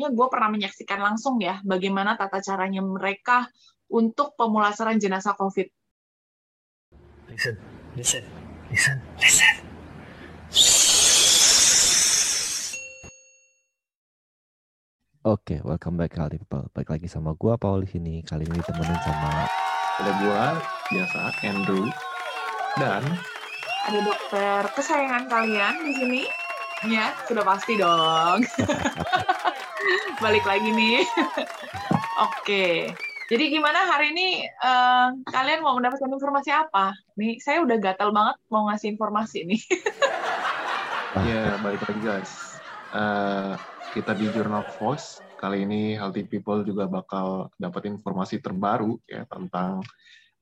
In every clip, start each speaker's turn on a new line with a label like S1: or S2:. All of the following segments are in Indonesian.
S1: Makanya gue pernah menyaksikan langsung ya bagaimana tata caranya mereka untuk pemulasaran jenazah COVID.
S2: Listen, listen, listen, listen.
S3: Oke, welcome back kali People. Balik lagi sama gua Paul di sini. Kali ini temenin sama
S4: Ada gua biasa Andrew dan
S1: Ada dokter kesayangan kalian di sini? Ya, sudah pasti dong. Balik lagi nih. Oke. Jadi gimana hari ini eh, kalian mau mendapatkan informasi apa? Nih, saya udah gatal banget mau ngasih informasi nih.
S4: ya balik lagi guys. Eh, kita di Journal Voice kali ini Healthy People juga bakal dapat informasi terbaru ya tentang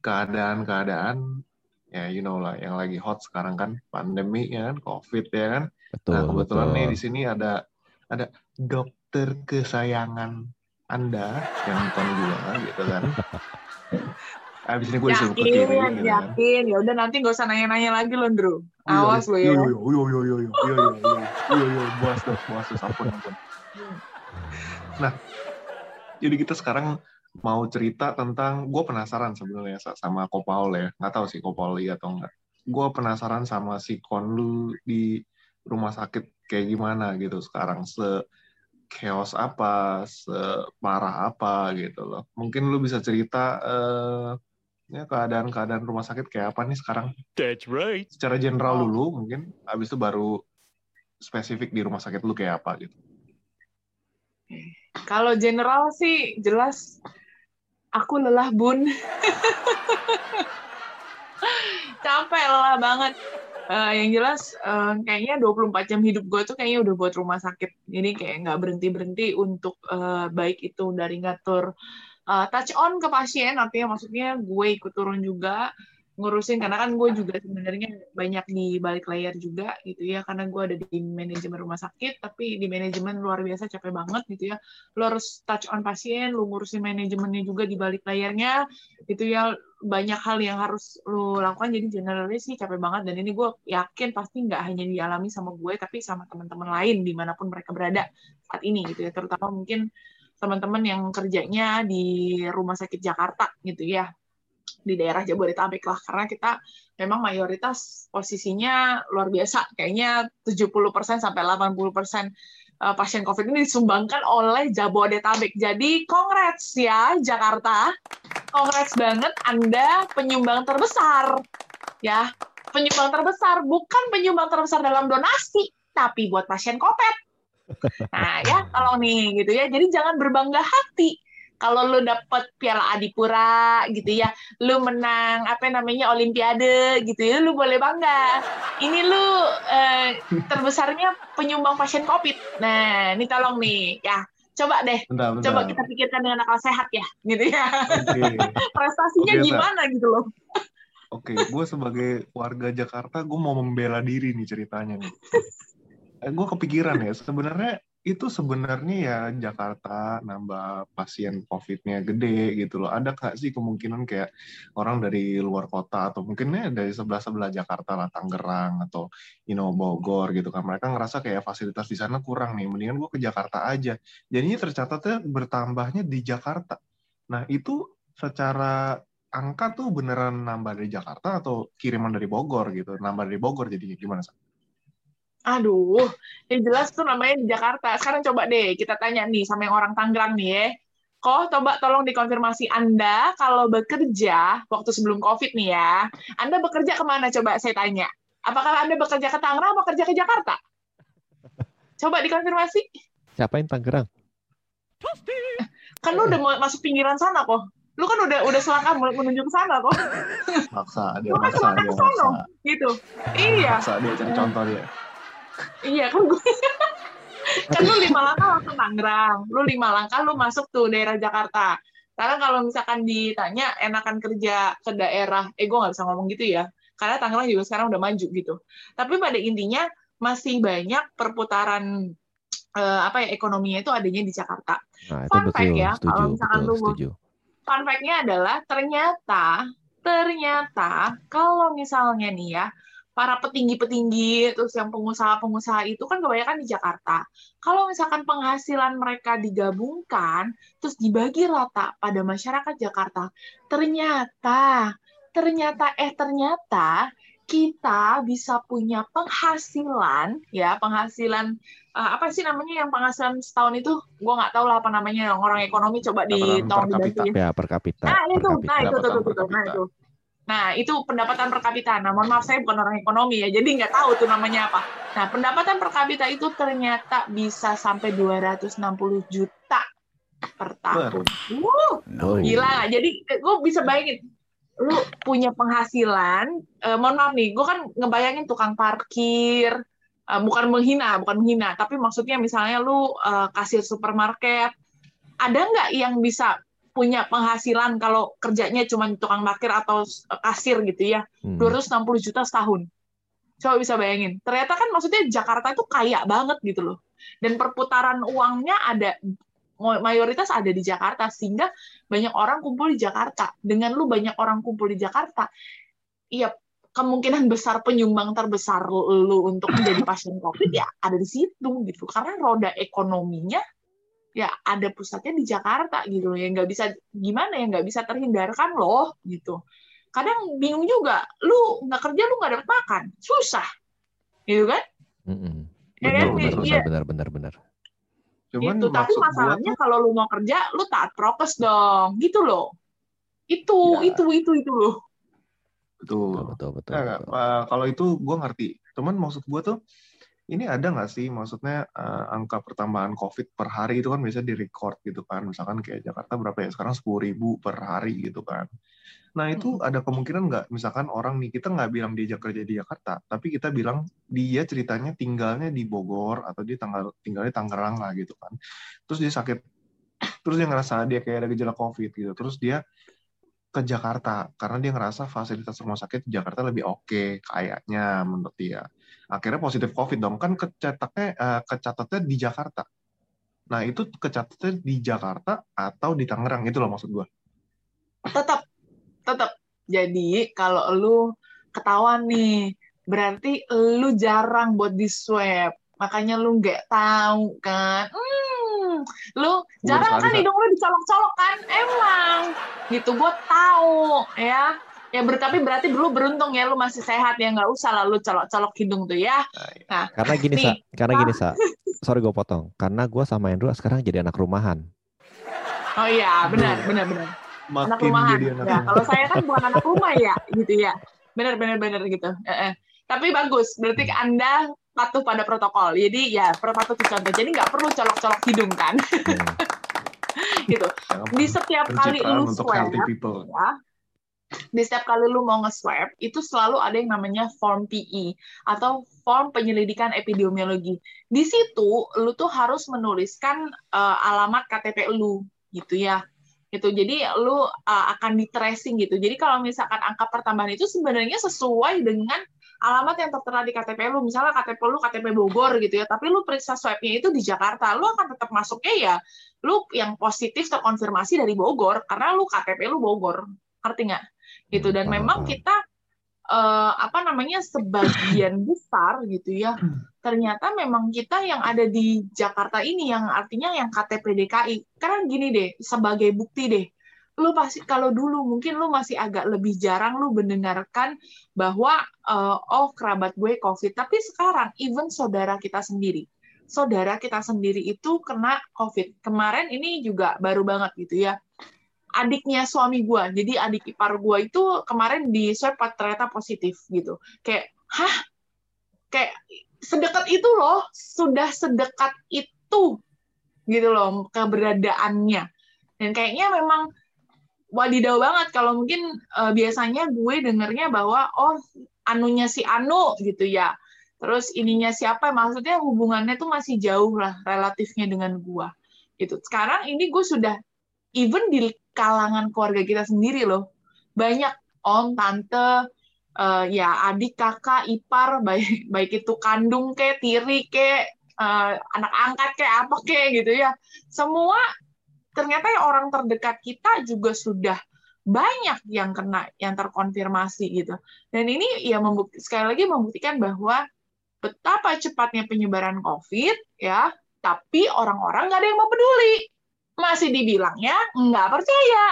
S4: keadaan-keadaan ya you know lah yang lagi hot sekarang kan pandemi ya kan COVID ya kan.
S3: betul
S4: nah kebetulan
S3: betul.
S4: nih di sini ada ada dokter kesayangan anda yang bukan gua gitu kan. Abis ini gue disuruh ke kiri
S1: Yakin,
S4: gitu kan.
S1: yakin. Ya udah nanti gak usah nanya-nanya lagi loh, Drew. Awas lo ya.
S4: Yo yo yo yo yo yo yo yo yo yo yo buas dong buas dong ampun ampun. Nah, jadi kita sekarang mau cerita tentang gue penasaran sebenarnya Sa, sama Kopaul ya. Nggak tahu sih Kopaul lihat atau enggak. Gue penasaran sama si Konlu di rumah sakit kayak gimana gitu sekarang se chaos apa, separah apa gitu loh. Mungkin lu bisa cerita eh, ya keadaan-keadaan rumah sakit kayak apa nih sekarang?
S2: That's right.
S4: secara general
S1: Oh.
S4: dulu mungkin habis itu baru spesifik di rumah sakit lu kayak apa gitu.
S1: Kalau general sih jelas aku lelah bun. Capek lelah banget. Eh, yang jelas eh, kayaknya 24 jam hidup gue tuh kayaknya udah buat rumah sakit. Jadi kayak nggak berhenti-berhenti untuk eh, baik itu dari ngatur eh, touch on ke pasien, artinya maksudnya gue ikut turun juga ngurusin karena kan gue juga sebenarnya banyak di balik layar juga gitu ya karena gue ada di manajemen rumah sakit tapi di manajemen luar biasa capek banget gitu ya. Lo harus touch on pasien lo ngurusin manajemennya juga di balik layarnya itu ya. Banyak hal yang harus lo lakukan jadi generally sih capek banget dan ini gue yakin pasti nggak hanya dialami sama gue tapi sama teman-teman lain di mana pun mereka berada saat ini gitu ya. Terutama mungkin teman-teman yang kerjanya di rumah sakit Jakarta gitu ya di daerah Jabodetabek lah karena kita memang mayoritas posisinya luar biasa kayaknya 70% sampai 80% eh, pasien COVID ini disumbangkan oleh Jabodetabek. Jadi congrats ya Jakarta. Congrats banget Anda penyumbang terbesar. Ya, penyumbang terbesar bukan penyumbang terbesar dalam donasi, tapi buat pasien COVID. Nah, ya kalau nih gitu ya. Jadi jangan berbangga hati kalau lu dapet Piala Adipura gitu ya, lu menang apa namanya Olimpiade gitu ya, lu boleh bangga. Ini lu eh, terbesarnya penyumbang pasien COVID. Nah, ini tolong nih ya. Coba deh,
S4: Bentar, bentar.
S1: coba kita pikirkan dengan akal sehat ya, gitu ya.
S4: Oke,
S1: Prestasinya
S4: Sa.
S1: gimana gitu loh.
S4: oke. Gue sebagai warga Jakarta, gue mau membela diri nih ceritanya nih. Eh, gue kepikiran ya, sebenarnya itu sebenarnya ya Jakarta nambah pasien COVID-nya gede gitu loh. Ada nggak sih kemungkinan kayak orang dari luar kota atau mungkinnya dari sebelah-sebelah Jakarta lah, Tangerang atau you know Bogor gitu kan. Mereka ngerasa kayak fasilitas di sana kurang nih. Mendingan gue ke Jakarta aja. Jadinya tercatatnya bertambahnya di Jakarta. Nah itu secara angka tuh beneran nambah dari Jakarta atau kiriman dari Bogor gitu? Nambah dari Bogor jadinya gimana? Sa?
S1: Aduh, yang jelas tuh namanya di Jakarta. Sekarang coba deh kita tanya nih sama yang orang Tangerang nih ya. Kok coba tolong dikonfirmasi Anda kalau bekerja waktu sebelum COVID nih ya. Anda bekerja ke mana coba saya tanya. Apakah Anda bekerja ke Tangerang atau bekerja ke Jakarta? Coba dikonfirmasi.
S3: Siapa yang Tangerang?
S1: Kan lu udah mau masuk pinggiran sana kok. Lu kan udah udah selangkah menuju ke sana kok.
S4: Maksa, dia
S1: Lu kan
S4: maksa,
S1: selangkah
S4: dia
S1: ke sana.
S4: maksa.
S1: Gitu. Iya.
S4: Maksa dia cari contoh dia.
S1: Iya kan gue kan lu lima langkah langsung Tangerang, lu lima langkah lu masuk tuh daerah Jakarta. Sekarang kalau misalkan ditanya enakan kerja ke daerah, eh gue nggak bisa ngomong gitu ya, karena Tangerang juga sekarang udah maju gitu. Tapi pada intinya masih banyak perputaran eh, apa ya ekonominya itu adanya di Jakarta.
S3: Nah, itu
S1: Fun
S3: betul,
S1: fact ya,
S3: setuju,
S1: kalau misalkan
S3: betul,
S1: lu-
S3: setuju.
S1: Fun fact-nya adalah ternyata ternyata kalau misalnya nih ya para petinggi-petinggi terus yang pengusaha-pengusaha itu kan kebanyakan di Jakarta. Kalau misalkan penghasilan mereka digabungkan terus dibagi rata pada masyarakat Jakarta, ternyata ternyata eh ternyata kita bisa punya penghasilan ya penghasilan eh, apa sih namanya yang penghasilan setahun itu gue nggak tahu lah apa namanya orang ekonomi coba di tolong
S4: per kapita.
S3: Ya per kapita.
S1: Nah
S3: per
S1: itu,
S3: kapita.
S1: nah itu, tuh, tuh, tuh,
S4: per
S1: nah itu. Nah itu pendapatan per kapita. Nah mohon maaf saya bukan orang ekonomi ya, jadi nggak tahu tuh namanya apa. Nah pendapatan per kapita itu ternyata bisa sampai 260 juta per tahun. Wuh,
S3: Oh.
S1: gila nggak? Jadi gue bisa bayangin, lu punya penghasilan, eh, mohon maaf nih, gue kan ngebayangin tukang parkir, eh, bukan menghina, bukan menghina, tapi maksudnya misalnya lu eh, kasir supermarket, ada nggak yang bisa punya penghasilan kalau kerjanya cuma tukang parkir atau kasir gitu ya,
S3: Hmm.
S1: 260 juta setahun. Coba bisa bayangin. Ternyata kan maksudnya Jakarta itu kaya banget gitu loh. Dan perputaran uangnya ada mayoritas ada di Jakarta sehingga banyak orang kumpul di Jakarta. Dengan lu banyak orang kumpul di Jakarta, iya kemungkinan besar penyumbang terbesar lu untuk menjadi pasien COVID ya ada di situ gitu. Karena roda ekonominya ya ada pusatnya di Jakarta gitu loh. Ya nggak bisa gimana ya nggak bisa terhindarkan loh gitu. Kadang bingung juga, lu nggak kerja lu nggak dapat makan, susah, gitu kan? Ya
S3: Benar,
S1: kan?
S3: benar,
S1: Iya.
S3: benar, benar, benar.
S4: Cuman
S1: gitu. Tapi
S4: gua
S1: masalahnya
S4: tuh
S1: kalau lu mau kerja, lu taat prokes dong, gitu loh. Itu,
S4: Ya.
S1: itu, itu, itu loh.
S3: Betul,
S4: betul.
S3: betul, betul.
S4: Nah,
S3: betul.
S4: uh, kalau itu gue ngerti. Cuman maksud gue tuh, ini ada nggak sih, maksudnya uh, angka pertambahan COVID per hari itu kan biasa di record gitu kan. Misalkan kayak Jakarta berapa ya, sekarang 10 ribu per hari gitu kan. Nah itu
S1: Mm-mm.
S4: ada kemungkinan nggak, misalkan orang nih, kita nggak bilang dia kerja di Jakarta, tapi kita bilang dia ceritanya tinggalnya di Bogor, atau dia tanggal, tinggalnya Tangerang lah gitu kan. Terus dia sakit, terus dia ngerasa dia kayak ada gejala COVID gitu. Terus dia ke Jakarta karena dia ngerasa fasilitas rumah sakit di Jakarta lebih oke kayaknya menurut dia. Akhirnya positif COVID dong kan kecatatnya eh, kecatatnya di Jakarta. Nah itu kecatatnya di Jakarta atau di Tangerang itu loh maksud gua.
S1: Tetap, tetap. Jadi kalau lu ketahuan nih, berarti lu jarang buat di swab. Makanya lu nggak tahu kan. Hmm, lu jarang kan hidung lu dicolok-colok kan? Emang. Gitu, gue tahu ya. Ya ber- tapi berarti dulu beruntung ya lu masih sehat ya nggak usah lah lu colok-colok hidung tuh ya.
S4: Nah, iya.
S1: Nah,
S3: Karena gini,
S1: nih,
S3: Sa. Karena gini, Sa. Sorry gue potong. Karena gue sama Andrew sekarang jadi anak rumahan.
S1: oh iya benar benar benar. anak
S4: Makin
S1: rumahan.
S4: jadi anak
S1: Ya,
S4: rumahan.
S1: kalau saya kan bukan anak rumah ya, gitu ya. Benar benar benar gitu. Eh, eh. Tapi bagus, berarti Anda patuh pada protokol. Jadi ya patuh dicontoh. Jadi nggak perlu colok-colok hidung kan,
S3: Hmm.
S1: gitu. Di setiap kali lu swab, ya, di setiap kali lu mau nge-swab, itu selalu ada yang namanya form PE atau form penyelidikan epidemiologi. Di situ lu tuh harus menuliskan eh, alamat KTP lu gitu ya. Gitu. Jadi lu eh, akan di tracing gitu. Jadi kalau misalkan angka pertambahan itu sebenarnya sesuai dengan alamat yang tertera di KTP lu. Misalnya KTP lu KTP Bogor gitu ya, tapi lu periksa swabnya itu di Jakarta, lu akan tetap masuknya ya lu yang positif terkonfirmasi dari Bogor karena lu KTP lu Bogor. Ngerti nggak? gitu dan
S3: Paham,
S1: memang kita eh, apa namanya sebagian besar gitu ya ternyata memang kita yang ada di Jakarta ini yang artinya yang KTP DKI karena gini deh sebagai bukti deh lu pasti kalau dulu mungkin lu masih agak lebih jarang lu mendengarkan bahwa eh, oh kerabat gue COVID tapi sekarang even saudara kita sendiri saudara kita sendiri itu kena COVID kemarin ini juga baru banget gitu ya adiknya suami gue. Jadi adik ipar gue itu kemarin di swab ternyata positif gitu. Kayak, hah? Kayak sedekat itu loh, sudah sedekat itu gitu loh keberadaannya. Dan kayaknya memang wadidaw banget kalau mungkin eh, biasanya gue dengernya bahwa oh anunya si Anu gitu ya. Terus ininya siapa? Maksudnya hubungannya tuh masih jauh lah relatifnya dengan gua. Gitu. Sekarang ini gue sudah even di kalangan keluarga kita sendiri loh banyak om tante eh, ya adik kakak ipar baik baik itu kandung ke tiri ke eh, anak angkat ke apa ke gitu ya semua ternyata yang orang terdekat kita juga sudah banyak yang kena, yang terkonfirmasi gitu. Dan ini ya membukti, sekali lagi membuktikan bahwa betapa cepatnya penyebaran COVID ya, tapi orang-orang nggak ada yang mau peduli. Masih dibilangnya nggak percaya.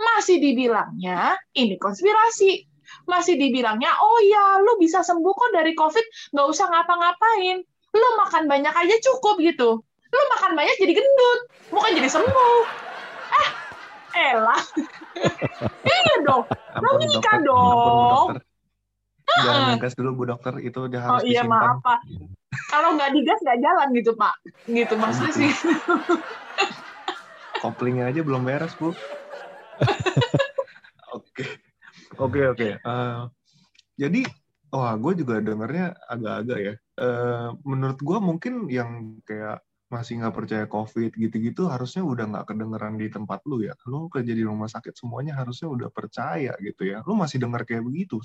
S1: Masih dibilangnya ini konspirasi. Masih dibilangnya, oh ya, lu bisa sembuh kok dari COVID, nggak usah ngapa-ngapain. Lu makan banyak aja cukup gitu. Lu makan banyak jadi gendut, bukan jadi sembuh. Ah, elah. iya dong.
S4: Ampun,
S1: nikah dong.
S4: Jangan ngegas dulu Bu Dokter, itu udah
S1: Oh
S4: harus
S1: iya
S4: disimpan.
S1: maaf Pak. Kalau nggak digas nggak jalan gitu Pak. Gitu maksudnya sih.
S4: Koplingnya aja belum beres, Bu. Oke. Oke, oke. Eh, jadi, wah, gue juga dengernya agak-agak ya. Eh, menurut gue mungkin yang kayak masih nggak percaya COVID gitu-gitu harusnya udah nggak kedengeran di tempat lu ya. Lu kerja di rumah sakit semuanya harusnya udah percaya gitu ya. Lu masih denger kayak begitu.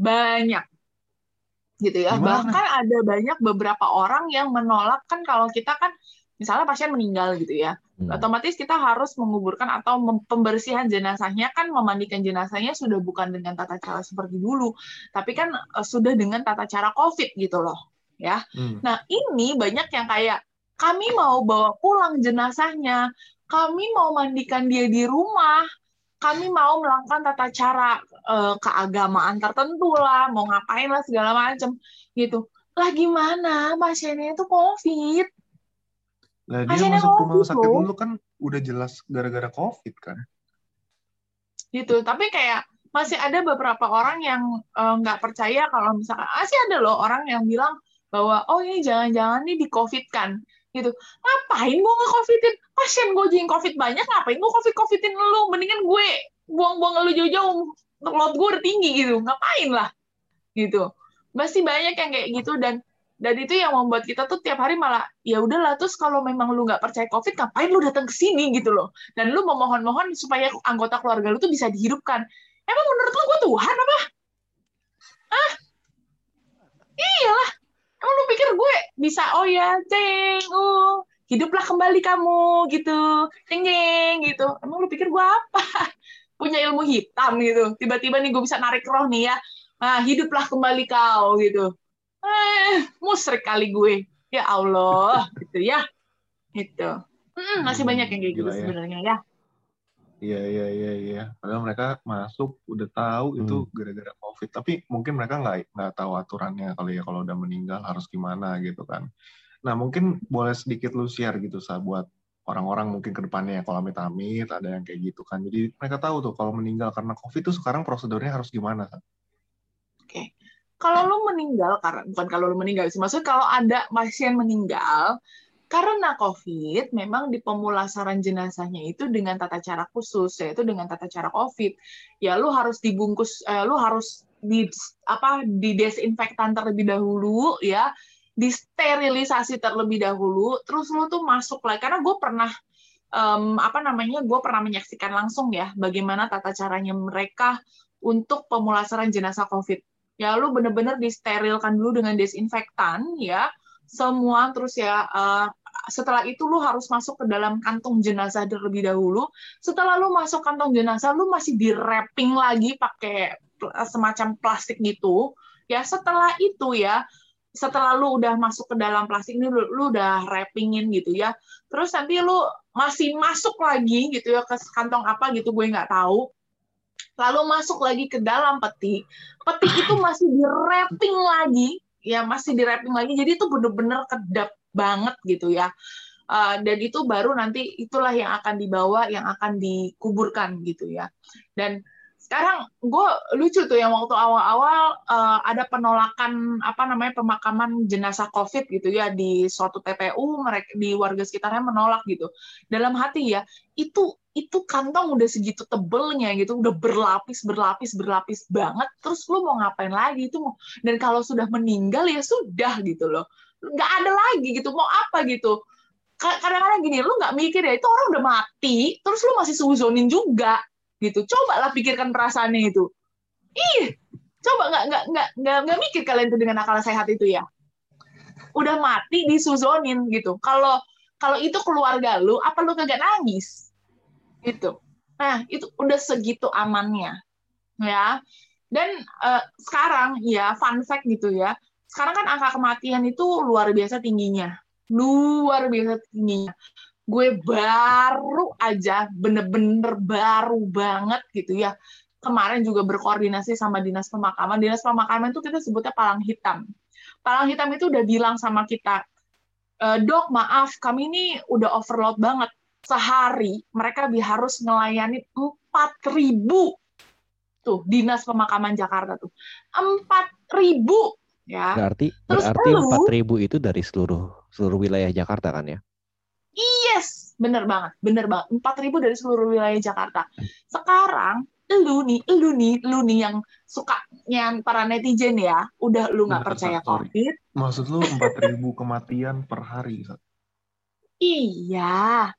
S1: Banyak. Gitu ya.
S4: Gimana?
S1: Bahkan ada banyak beberapa orang yang menolak kan kalau kita kan misalnya pasien meninggal gitu ya.
S3: Hmm.
S1: Otomatis kita harus menguburkan atau pembersihan jenazahnya kan memandikan jenazahnya sudah bukan dengan tata cara seperti dulu, tapi kan eh, sudah dengan tata cara COVID gitu loh. Ya.
S4: Hmm.
S1: Nah, ini banyak yang kayak kami mau bawa pulang jenazahnya, kami mau mandikan dia di rumah, kami mau melakukan tata cara eh, keagamaan tertentu lah, mau ngapain lah segala macam gitu. Lah gimana pasiennya itu COVID?
S4: Nah, dia
S1: Pasiennya
S4: masuk rumah
S1: COVID
S4: sakit
S1: loh.
S4: dulu kan udah jelas gara-gara COVID kan.
S1: gitu. Tapi kayak masih ada beberapa orang yang eh, nggak percaya kalau misalkan masih ada loh orang yang bilang bahwa oh ini jangan-jangan nih di covid kan gitu. Ngapain gue nge-covidin? Pasien gue yang covid banyak, ngapain gue covid-covidin lu? Mendingan gue buang-buang lu jauh-jauh, load gue udah tinggi gitu. Ngapain lah? Gitu. Masih banyak yang kayak gitu dan dan itu yang membuat kita tuh tiap hari malah ya udahlah terus kalau memang lu nggak percaya covid ngapain lu datang ke sini gitu loh dan lu memohon-mohon supaya anggota keluarga lu tuh bisa dihidupkan emang menurut lu gue Tuhan apa ah iyalah emang lu pikir gue bisa oh ya ceng uh hiduplah kembali kamu gitu. Ceng ceng gitu. Emang lu pikir gue apa? Punya ilmu hitam gitu. Tiba-tiba nih gue bisa narik roh nih ya. Ah hiduplah kembali kau gitu. Eh musrik kali gue. Ya Allah gitu ya. Itu Mm, masih banyak yang kayak gitu
S4: Gila ya.
S1: sebenarnya ya
S4: Iya iya iya iya. Padahal mereka masuk udah tahu itu gara-gara COVID. Tapi mungkin mereka nggak nggak tahu aturannya kali ya kalau udah meninggal harus gimana gitu kan. Nah mungkin boleh sedikit lu share gitu sa buat orang-orang mungkin ke depannya ya kalau amit-amit ada yang kayak gitu kan. Jadi mereka tahu tuh kalau meninggal karena COVID tuh sekarang prosedurnya harus gimana Sa?
S1: kalau lu meninggal karena bukan kalau lu meninggal sih maksudnya kalau ada pasien meninggal karena COVID memang di pemulasaran jenazahnya itu dengan tata cara khusus yaitu dengan tata cara COVID. Ya lu harus dibungkus eh, lu harus di apa didesinfektan terlebih dahulu ya. Disterilisasi terlebih dahulu terus lu tuh masuk lagi karena gue pernah em, apa namanya gue pernah menyaksikan langsung ya bagaimana tata caranya mereka untuk pemulasaran jenazah COVID. Ya lu bener-bener disterilkan dulu dengan desinfektan ya. Semua terus ya eh, setelah itu lu harus masuk ke dalam kantong jenazah terlebih dahulu. Setelah lu masuk kantong jenazah lu masih di wrapping lagi pakai semacam plastik gitu. Ya setelah itu ya setelah lu udah masuk ke dalam plastik ini lu, lu udah wrappingin gitu ya. Terus nanti lu masih masuk lagi gitu ya ke kantong apa gitu gue nggak tahu. Lalu masuk lagi ke dalam peti. Peti itu masih di wrapping lagi. Ya masih di wrapping lagi. Jadi itu bener-bener kedap banget gitu ya. Uh, dan itu baru nanti itulah yang akan dibawa yang akan dikuburkan gitu ya. Dan sekarang gue lucu tuh yang waktu awal-awal uh, ada penolakan apa namanya pemakaman jenazah COVID gitu ya di suatu TPU mereka di warga sekitarnya menolak gitu. Dalam hati ya itu itu kantong udah segitu tebelnya gitu udah berlapis berlapis berlapis banget terus lu mau ngapain lagi? Itu dan kalau sudah meninggal ya sudah gitu loh nggak ada lagi gitu mau apa gitu Ka- kadang-kadang gini lu nggak mikir ya itu orang udah mati terus lu masih suzonin juga gitu coba lah pikirkan perasaannya itu ih coba nggak nggak nggak nggak nggak mikir kalian itu dengan akal sehat itu ya udah mati disuzonin gitu kalau kalau itu keluarga lu apa lu kagak nangis gitu Nah, itu udah segitu amannya. Ya. Dan eh, sekarang ya fun fact gitu ya. Sekarang kan angka kematian itu luar biasa tingginya. Luar biasa tingginya. Gue baru aja bener-bener baru banget gitu ya. Kemarin juga berkoordinasi sama dinas pemakaman. Dinas pemakaman itu kita sebutnya palang hitam. Palang hitam itu udah bilang sama kita, "Eh, dok maaf kami ini udah overload banget sehari mereka harus melayani 4.000 tuh dinas pemakaman Jakarta tuh 4.000 ya
S3: Berarti
S1: Terus
S3: berarti
S1: lu-
S3: 4000 itu dari seluruh seluruh wilayah Jakarta kan ya?
S1: yes bener banget bener banget 4.000 dari seluruh wilayah Jakarta sekarang lu nih lu nih lu nih yang suka yang para netizen ya udah lu nggak percaya
S4: sorry.
S1: covid
S4: Maksud lu 4.000 kematian per hari?
S1: Iya,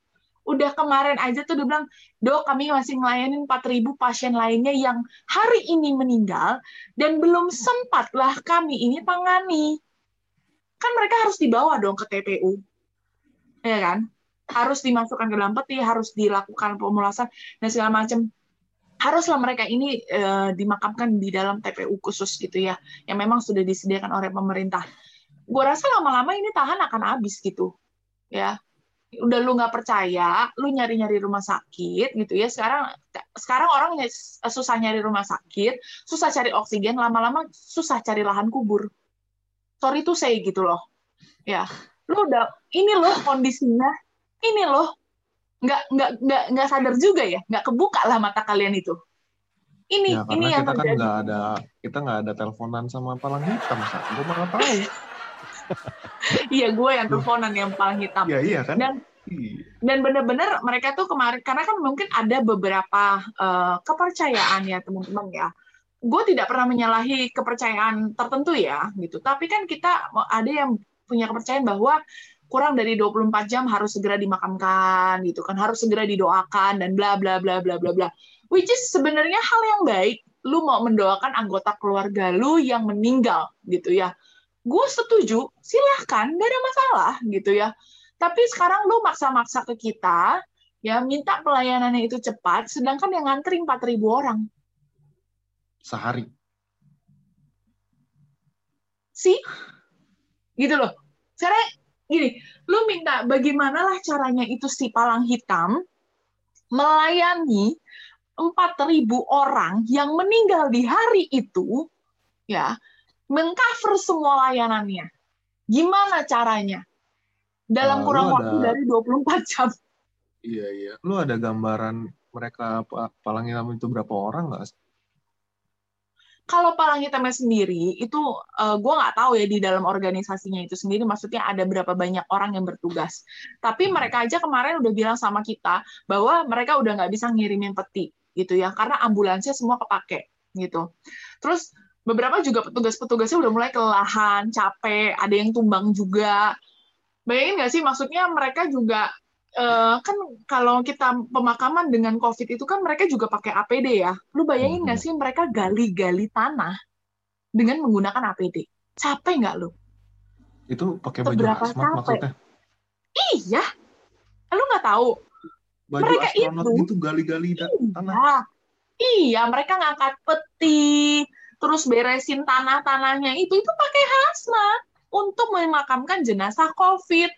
S1: udah kemarin aja tuh dia bilang, dok kami masih ngelayanin 4.000 pasien lainnya yang hari ini meninggal dan belum sempatlah kami ini tangani. Kan mereka harus dibawa dong ke TPU, ya kan? Harus dimasukkan ke dalam peti, harus dilakukan pemulasan dan segala macam. Haruslah mereka ini eh, dimakamkan di dalam TPU khusus gitu ya, yang memang sudah disediakan oleh pemerintah. Gue rasa lama-lama ini tahan akan habis gitu, ya udah lu nggak percaya, lu nyari-nyari rumah sakit gitu ya. Sekarang sekarang orang ny- susah nyari rumah sakit, susah cari oksigen, lama-lama susah cari lahan kubur. Sorry tuh saya gitu loh. Ya, lu udah ini loh kondisinya, ini loh nggak nggak nggak nggak sadar juga ya, nggak kebuka lah mata kalian itu. Ini
S4: Ya
S1: ini yang
S4: kita kan
S1: terjadi.
S4: nggak ada kita nggak ada teleponan sama palang hitam. Gue malah tahu.
S1: Iya gue yang teleponan yang paling hitam.
S4: Ya iya kan?
S1: Dan
S4: Iya.
S1: dan benar-benar mereka tuh kemarin karena kan mungkin ada beberapa eh, kepercayaan ya teman-teman ya gue tidak pernah menyalahi kepercayaan tertentu ya gitu tapi kan kita ada yang punya kepercayaan bahwa kurang dari 24 jam harus segera dimakamkan gitu kan harus segera didoakan dan bla bla bla bla bla bla which is sebenarnya hal yang baik lu mau mendoakan anggota keluarga lu yang meninggal gitu ya gue setuju silahkan gak ada masalah gitu ya tapi sekarang lu maksa-maksa ke kita, ya minta pelayanannya itu cepat, sedangkan yang ngantri 4.000 orang.
S4: Sehari.
S1: Sih? Gitu loh. Sekarang gini, lu minta bagaimana lah caranya itu si palang hitam melayani 4.000 orang yang meninggal di hari itu, ya, mengcover semua layanannya. Gimana caranya? Dalam
S4: Ah,
S1: kurang waktu dari 24 jam.
S4: Iya iya. Lu ada gambaran mereka pa- palang hitam itu berapa orang nggak?
S1: kalau palang hitamnya sendiri itu gue nggak tahu ya di dalam organisasinya itu sendiri maksudnya ada berapa banyak orang yang bertugas tapi mereka aja kemarin udah bilang sama kita bahwa mereka udah nggak bisa ngirimin peti gitu ya karena ambulansnya semua kepake gitu terus beberapa juga petugas-petugasnya udah mulai kelelahan capek ada yang tumbang juga bayangin nggak sih maksudnya mereka juga eh, kan kalau kita pemakaman dengan COVID itu kan mereka juga pakai APD ya. Lu bayangin nggak sih mereka gali-gali tanah dengan menggunakan APD? Capek nggak lu?
S4: Itu pakai baju
S1: Seberapa
S4: hazmat
S1: capek?
S4: maksudnya?
S1: Iya. Lu nggak tahu?
S4: Baju
S1: Mereka itu-
S4: gitu gali-gali da- tanah.
S1: Iya. Iya, mereka ngangkat peti, terus beresin tanah-tanahnya itu itu pakai hazmat untuk memakamkan jenazah COVID.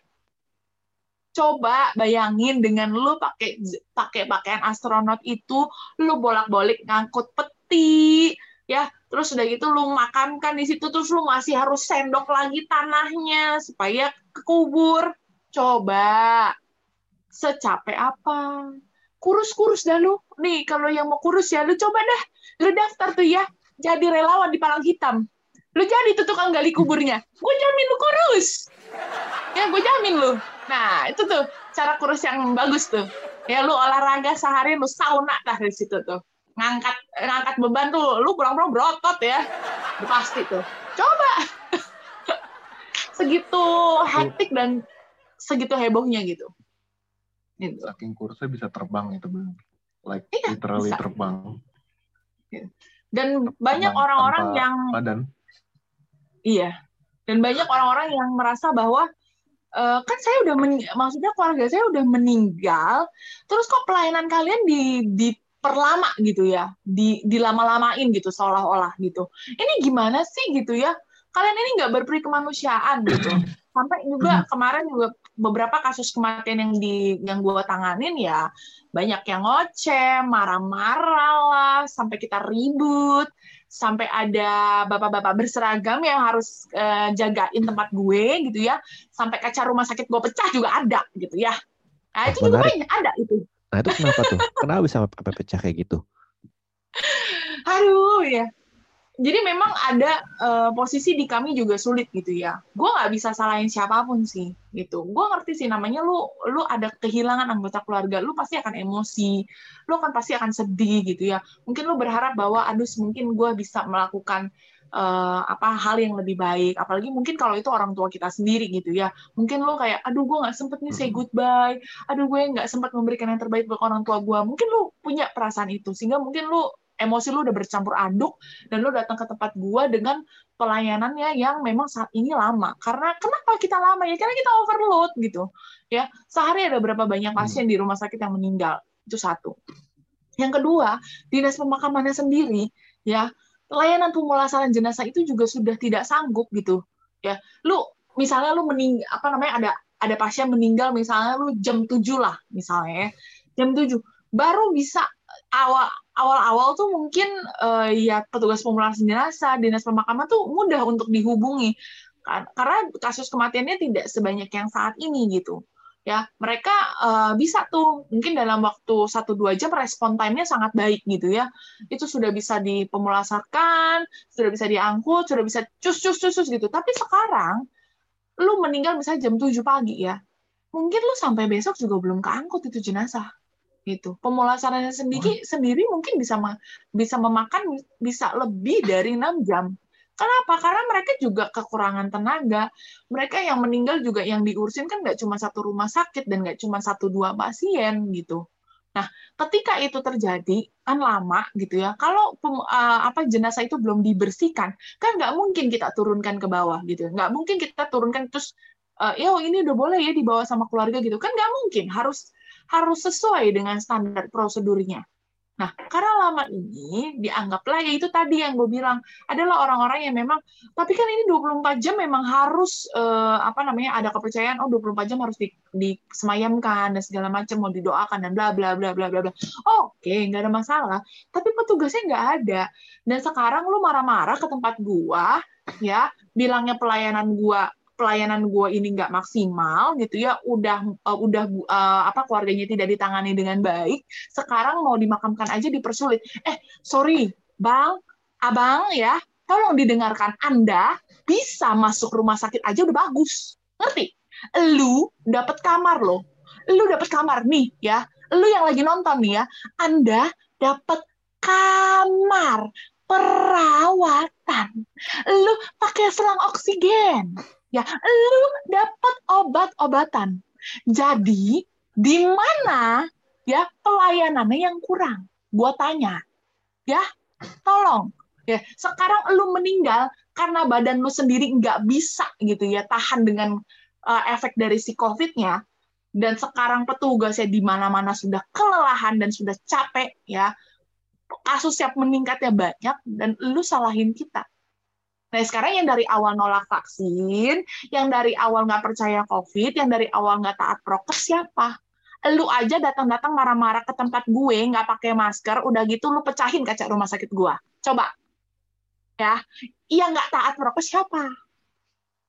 S1: Coba bayangin dengan lu pakai pakai pakaian astronot itu, lu bolak-balik ngangkut peti, ya, terus udah gitu lu makamkan di situ, terus lu masih harus sendok lagi tanahnya supaya kekubur. Coba secapek apa? Kurus-kurus dah lu. Nih, kalau yang mau kurus ya, lu coba dah. Lu daftar tuh ya, jadi relawan di Palang Hitam. Lu jadi tuh tukang gali kuburnya. Gue jamin lu kurus. Ya, gue jamin lu. Nah, itu tuh cara kurus yang bagus tuh. Ya, lu olahraga sehari, lu sauna dah di situ tuh. Ngangkat ngangkat beban tuh, lu pulang-pulang berotot ya. Pasti tuh. Coba. Segitu hektik dan segitu hebohnya gitu. Gitu.
S4: Saking kurusnya bisa terbang itu. Like
S1: Iya,
S4: literally
S1: bisa.
S4: terbang.
S1: Dan banyak orang-orang yang
S4: Badan.
S1: Iya. Dan banyak orang-orang yang merasa bahwa eh, kan saya udah men- maksudnya keluarga saya udah meninggal, terus kok pelayanan kalian di diperlama gitu ya, di dilama-lamain gitu seolah-olah gitu. Ini gimana sih gitu ya? Kalian ini nggak berperi kemanusiaan gitu. Sampai juga kemarin juga beberapa kasus kematian yang di yang gue tanganin ya banyak yang ngoceh, marah-marah lah, sampai kita ribut, sampai ada bapak-bapak berseragam yang harus eh, jagain tempat gue gitu ya, sampai kaca rumah sakit gue pecah juga ada gitu ya. Nah itu juga banyak ada itu.
S3: Nah itu kenapa tuh? Kenapa bisa sampai pecah kayak gitu?
S1: Aduh ya. Jadi memang ada eh, posisi di kami juga sulit gitu ya. Gue nggak bisa salahin siapa pun sih gitu. Gue ngerti sih namanya lu lu ada kehilangan anggota keluarga, lu pasti akan emosi, lu akan pasti akan sedih gitu ya. Mungkin lu berharap bahwa aduh mungkin gue bisa melakukan eh, apa hal yang lebih baik. Apalagi mungkin kalau itu orang tua kita sendiri gitu ya. Mungkin lu kayak aduh gue nggak sempet nih say goodbye, aduh gue nggak sempat memberikan yang terbaik buat orang tua gue. Mungkin lu punya perasaan itu sehingga mungkin lu emosi lu udah bercampur aduk dan lu datang ke tempat gua dengan pelayanannya yang memang saat ini lama. Karena kenapa kita lama ya? Karena kita overload gitu. Ya, sehari ada berapa banyak pasien di rumah sakit yang meninggal. Itu satu. Yang kedua, dinas pemakamannya sendiri ya, pelayanan pemulasaran jenazah itu juga sudah tidak sanggup gitu. Ya, lu misalnya lu mening apa namanya ada ada pasien meninggal misalnya lu jam 7 lah misalnya ya. Jam 7 baru bisa awal awal-awal tuh mungkin eh, ya petugas pemulasaran jenazah, dinas pemakaman tuh mudah untuk dihubungi Kar- karena kasus kematiannya tidak sebanyak yang saat ini gitu. Ya, mereka eh, bisa tuh mungkin dalam waktu 1-2 jam respon time-nya sangat baik gitu ya. Itu sudah bisa dipemulasarkan, sudah bisa diangkut, sudah bisa cus cus cus cus gitu. Tapi sekarang lu meninggal misalnya jam 7 pagi ya. Mungkin lu sampai besok juga belum keangkut itu jenazah gitu. Pemulasarannya sendiri sendiri mungkin bisa ma- bisa memakan bisa lebih dari enam jam. Kenapa? Karena mereka juga kekurangan tenaga. Mereka yang meninggal juga yang diurusin kan nggak cuma satu rumah sakit dan nggak cuma satu dua pasien gitu. Nah, ketika itu terjadi kan lama gitu ya. Kalau eh, apa jenazah itu belum dibersihkan, kan nggak mungkin kita turunkan ke bawah gitu. Nggak mungkin kita turunkan terus eh, ya ini udah boleh ya dibawa sama keluarga gitu. Kan nggak mungkin. Harus harus sesuai dengan standar prosedurnya. Nah, karena lama ini dianggaplah ya itu tadi yang gue bilang adalah orang-orang yang memang tapi kan ini 24 jam memang harus eh, apa namanya ada kepercayaan oh 24 jam harus di, disemayamkan dan segala macam mau didoakan dan bla bla bla bla bla bla. Oke, nggak ada masalah. Tapi petugasnya nggak ada. Dan sekarang lu marah-marah ke tempat gua ya, bilangnya pelayanan gua pelayanan gue ini nggak maksimal gitu ya udah uh, udah uh, apa keluarganya tidak ditangani dengan baik sekarang mau dimakamkan aja dipersulit. Eh sorry bang abang ya tolong didengarkan anda bisa masuk rumah sakit aja udah bagus. Ngerti? Lu dapat kamar loh. Lu dapat kamar nih ya lu yang lagi nonton nih ya anda dapat kamar perawatan. Lu pakai selang oksigen ya lu dapat obat-obatan. Jadi di mana ya pelayanannya yang kurang? Gua tanya. Ya tolong. Ya sekarang lu meninggal karena badan lu sendiri nggak bisa gitu ya tahan dengan uh, efek dari si covidnya. Dan sekarang petugasnya di mana-mana sudah kelelahan dan sudah capek ya. Kasus siap meningkatnya banyak dan lu salahin kita Nah, sekarang yang dari awal nolak vaksin, yang dari awal nggak percaya COVID, yang dari awal nggak taat prokes siapa? Lu aja datang-datang marah-marah ke tempat gue, nggak pakai masker, udah gitu lu pecahin kaca rumah sakit gue. Coba. Ya, yang nggak taat prokes siapa?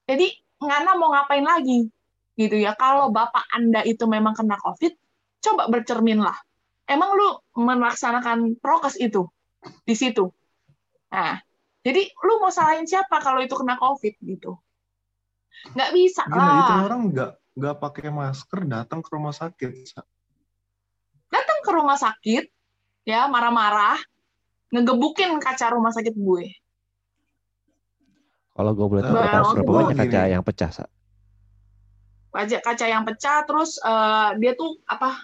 S1: Jadi, Ngana mau ngapain lagi? Gitu ya. Kalau bapak Anda itu memang kena COVID, coba bercerminlah. Emang lu melaksanakan prokes itu di situ? Nah, jadi lu mau salahin siapa kalau itu kena COVID gitu? Nggak bisa
S4: Gila, itu
S1: lah.
S4: orang nggak nggak pakai masker datang ke rumah sakit. Sa.
S1: Datang ke rumah sakit, ya marah-marah, ngegebukin kaca rumah sakit gue.
S3: Kalau gue boleh tahu berapa, banyak kaca yang pecah, Sa?
S1: Kaca kaca yang pecah, terus eh, dia tuh apa?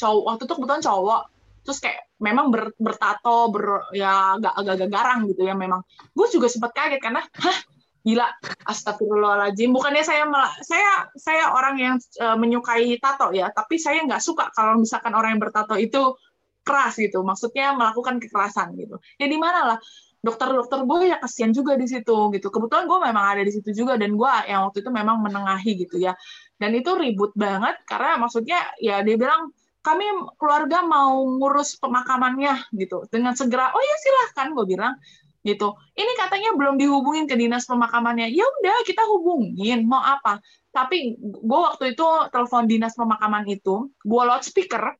S1: Cowok waktu itu kebetulan cowok, terus kayak memang ber- bertato, ber ya agak agak garang gitu ya memang. Gue juga sempat kaget karena, hah gila astagfirullahaladzim. Bukannya saya mela- saya saya orang yang eh, menyukai tato ya tapi saya nggak suka kalau misalkan orang yang bertato itu keras gitu. Maksudnya melakukan kekerasan gitu. Ya di mana lah dokter-dokter gue ya kasihan juga di situ gitu. Kebetulan gue memang ada di situ juga dan gue yang waktu itu memang menengahi gitu ya. Dan itu ribut banget karena maksudnya ya dia bilang kami keluarga mau ngurus pemakamannya gitu. Dengan segera oh ya silahkan gue bilang gitu. Ini katanya belum dihubungin ke dinas pemakamannya. Ya udah kita hubungin mau apa? Tapi gue waktu itu telepon dinas pemakaman itu gue loudspeaker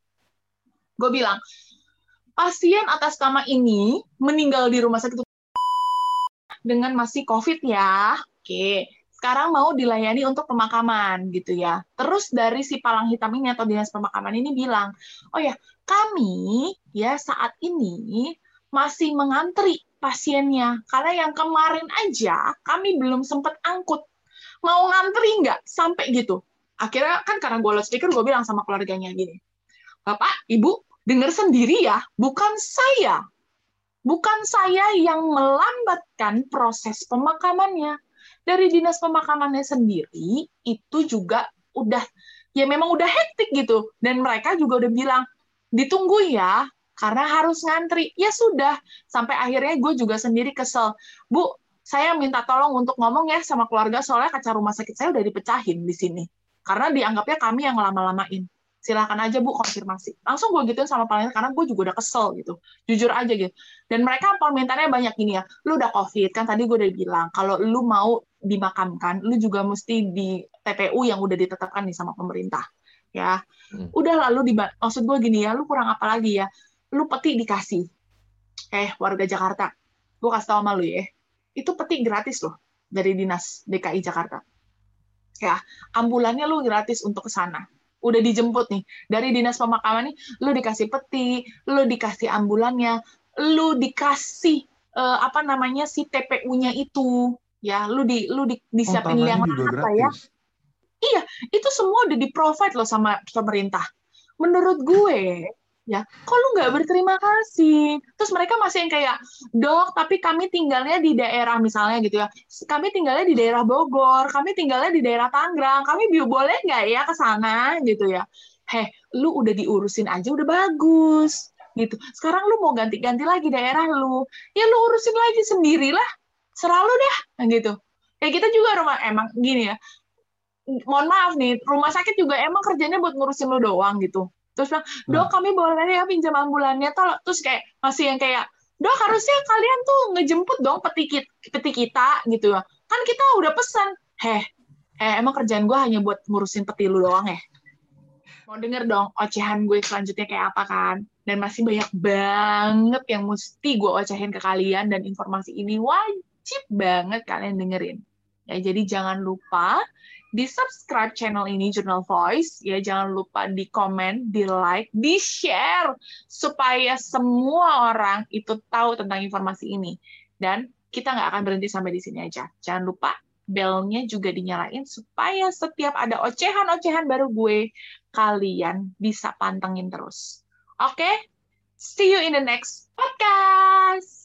S1: gue bilang pasien atas nama ini meninggal di rumah sakit. Dengan masih covid ya. Oke sekarang mau dilayani untuk pemakaman gitu ya. Terus dari si palang hitam ini atau dinas pemakaman ini bilang oh ya kami ya saat ini masih mengantri pasiennya. Karena yang kemarin aja kami belum sempat angkut. Mau ngantri nggak? Sampai gitu. Akhirnya kan karena gue loudspeaker gue bilang sama keluarganya gini bapak ibu dengar sendiri ya bukan saya. Bukan saya yang melambatkan proses pemakamannya dari dinas pemakamannya sendiri itu juga udah ya memang udah hektik gitu. Dan mereka juga udah bilang ditunggu ya karena harus ngantri. Ya sudah sampai akhirnya gue juga sendiri kesel. Bu saya minta tolong untuk ngomong ya sama keluarga soalnya kaca rumah sakit saya udah dipecahin di sini. Karena dianggapnya kami yang lama-lamain silakan aja bu konfirmasi. Langsung gue gituin sama paling karena gue juga udah kesel gitu. Jujur aja gitu. Dan mereka permintaannya banyak gini ya lu udah covid kan tadi gue udah bilang kalau lu mau dimakamkan lu juga mesti di TPU yang udah ditetapkan nih sama pemerintah ya.
S3: Hmm.
S1: udah lalu di maksud gue gini ya lu kurang apa lagi ya? Lu peti dikasih eh warga Jakarta. Gue kasih tau sama lu ya itu peti gratis loh dari dinas DKI Jakarta ya. Ambulannya lu gratis untuk ke sana udah dijemput nih dari dinas pemakaman nih lu dikasih peti lu dikasih ambulannya lu dikasih eh, apa namanya si TPU-nya itu ya lu di lu di,
S4: Oh,
S1: disiapin yang
S4: tanahnya juga
S1: apa ya
S4: gratis.
S1: itu semua udah di provide loh sama pemerintah. Menurut gue, ya, kok lu nggak berterima kasih? Terus mereka masih yang kayak, dok, tapi kami tinggalnya di daerah misalnya gitu ya, kami tinggalnya di daerah Bogor, kami tinggalnya di daerah Tangerang, kami boleh nggak ya ke sana gitu ya? Heh, lu udah diurusin aja udah bagus gitu. Sekarang lu mau ganti-ganti lagi daerah lu, ya lu urusin lagi sendirilah, selalu deh, gitu. Ya kita juga rumah emang gini ya, mohon maaf nih, rumah sakit juga emang kerjanya buat ngurusin lo doang gitu. Terus bilang, dok kami boleh ya pinjam ambulannya, tol. Terus kayak masih yang kayak, dok harusnya kalian tuh ngejemput dong peti, kit- peti kita gitu ya. Kan kita udah pesan. Heh, eh, emang kerjaan gue hanya buat ngurusin peti lu doang ya? Mau denger dong ocehan gue selanjutnya kayak apa kan? Dan masih banyak banget yang mesti gue ocehin ke kalian dan informasi ini wajib banget kalian dengerin. Ya, jadi jangan lupa di subscribe channel ini Journal Voice ya jangan lupa di komen, di like, di share supaya semua orang itu tahu tentang informasi ini dan kita nggak akan berhenti sampai di sini aja. Jangan lupa belnya juga dinyalain supaya setiap ada ocehan-ocehan baru gue kalian bisa pantengin terus. Oke? See you in the next podcast.